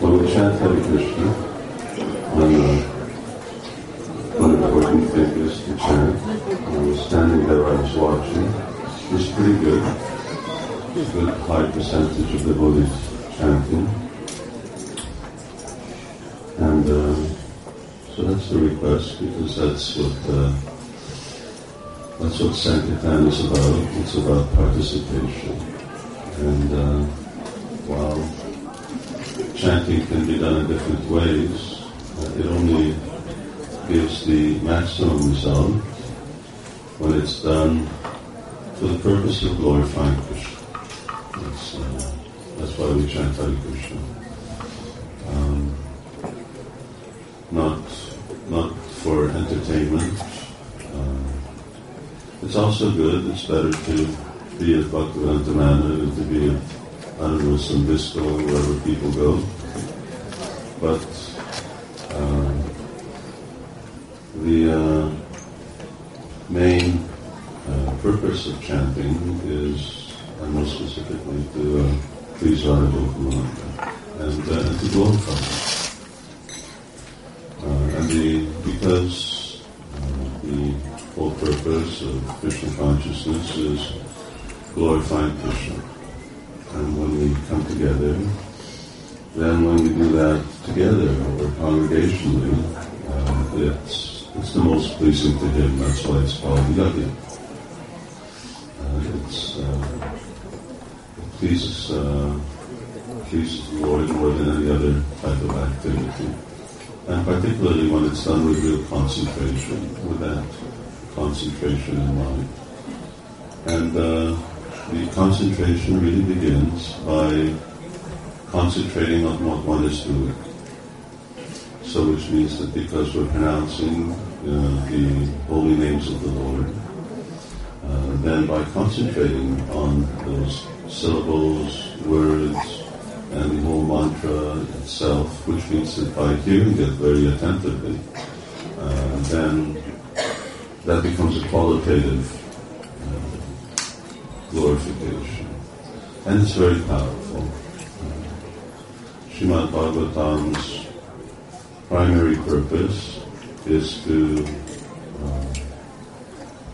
When we chant Hare Krishna, one, uh, one important thing is to chant. I was standing there, I was watching. It's pretty good. It's good high percentage of the devotees chanting. And uh, so that's the request because that's what uh, that's what Sankirtan is about. It's about participation. And uh, while chanting can be done in different ways, uh, it only gives the maximum result when it's done for the purpose of glorifying Krishna. That's, uh, that's why we chant Hare Krishna. Um, not, not for entertainment. Uh, it's also good, it's better to be at Bhaktivedanta Manor than to be at, I don't know, some disco, wherever people go. But um, the uh, main uh, purpose of chanting is, and more specifically, to uh, please Radha Gokulananda and, uh, and to glorify Him. Uh, and the, because uh, the whole purpose of Krishna consciousness is glorifying Krishna. And when we come together, then when we do that together or congregationally, uh, it's, it's the most pleasing to Him. That's why it's called yajna. Uh, it's, uh, it pleases, uh, pleases the Lord more than any other type of activity. And particularly when it's done with real concentration, with that concentration in mind. And uh, the concentration really begins by concentrating on what one is doing. So which means that because we're pronouncing uh, the holy names of the Lord, uh, then by concentrating on those syllables, words, and the whole mantra itself, which means that by hearing it very attentively, uh, then that becomes a qualitative glorification. And it's very powerful. Srimad Bhagavatam's primary purpose is to uh,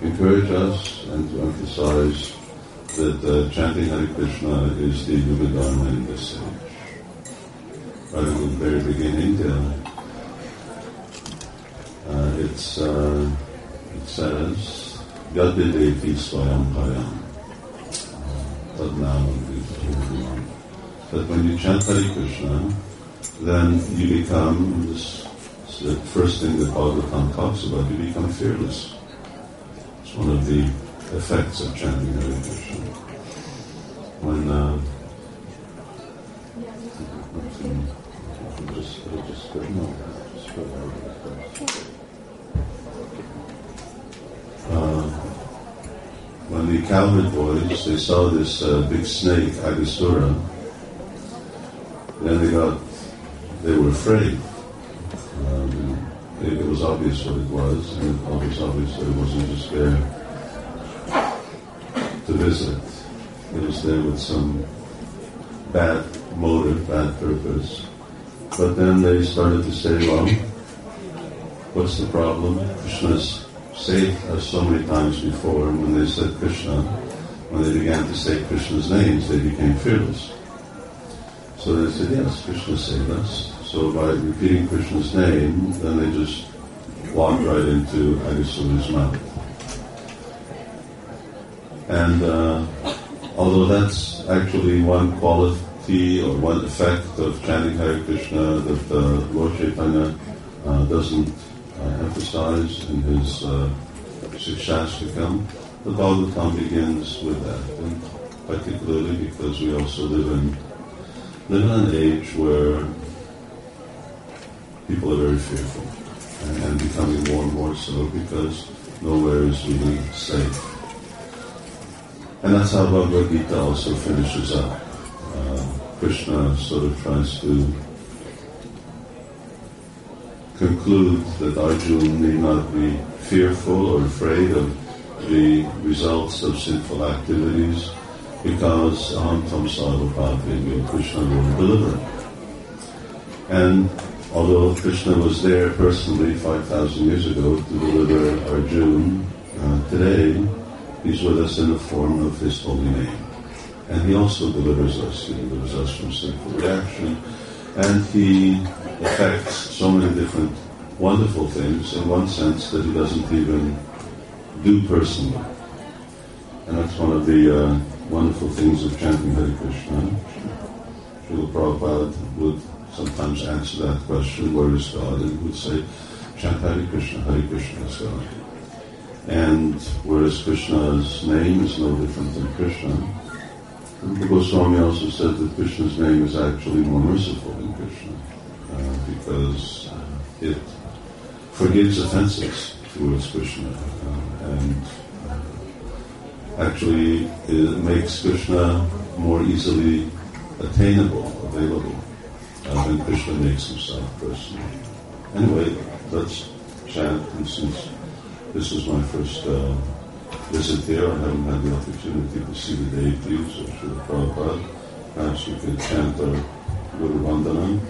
encourage us and to emphasize that uh, chanting Hare Krishna is the Yuga Dharma in this age. Right from the very beginning, uh, uh, it's, uh, it says, Yad Bibheti Swayam Bhayam. That when you chant Hare Krishna, then you become, this, the first thing that Bhagavatam talks about, you become fearless. It's one of the effects of chanting Hare Krishna. When uh, just, just, no, just uh, when the cowherd boys they saw this uh, big snake, Aghasura, then they got they were afraid. Um, it, it, was obvious what it was, and it was obvious that it wasn't just there to visit. It was there with some bad motive, bad purpose. But then they started to say, well, what's the problem? Krishna's saved us so many times before, when they said Krishna, when they began to say Krishna's names, they became fearless. So they said, yes, Krishna saved us. So by repeating Krishna's name, then they just walked right into Aghasura's mouth. And uh, although that's actually one quality or one effect of chanting Hare Krishna that uh, Lord Chaitanya uh, doesn't uh, emphasize in his uh, Shikshashtakam, the Bhagavatam begins with that, and particularly because we also live in live in an age where people are very fearful and, and becoming more and more so because nowhere is really safe. And that's how Bhagavad Gita also finishes up. Uh, Krishna sort of tries to conclude that Arjuna need not be fearful or afraid of the results of sinful activities because Aham Sadhu Krishna will deliver. And although Krishna was there personally 5,000 years ago to deliver Arjuna, uh, today he's with us in the form of his holy name. And he also delivers us. He delivers us from sinful reaction. And he affects so many different wonderful things in one sense that he doesn't even do personally. And that's one of the uh, wonderful things of chanting Hare Krishna. Srila Prabhupada would sometimes answer that question, where is God? And he would say, chant Hare Krishna, Hare Krishna is God. And whereas Krishna's name is no different than Krishna, the Goswami also said that Krishna's name is actually more merciful than Krishna uh, because it forgives offenses towards Krishna uh, and uh, actually it makes Krishna more easily attainable, available uh, than Krishna makes himself personally. Anyway, let's chant and since this is my first uh, visit here. I haven't had the opportunity to see the deities or Srila Prabhupada. Perhaps we could chant our Guru Vandanam.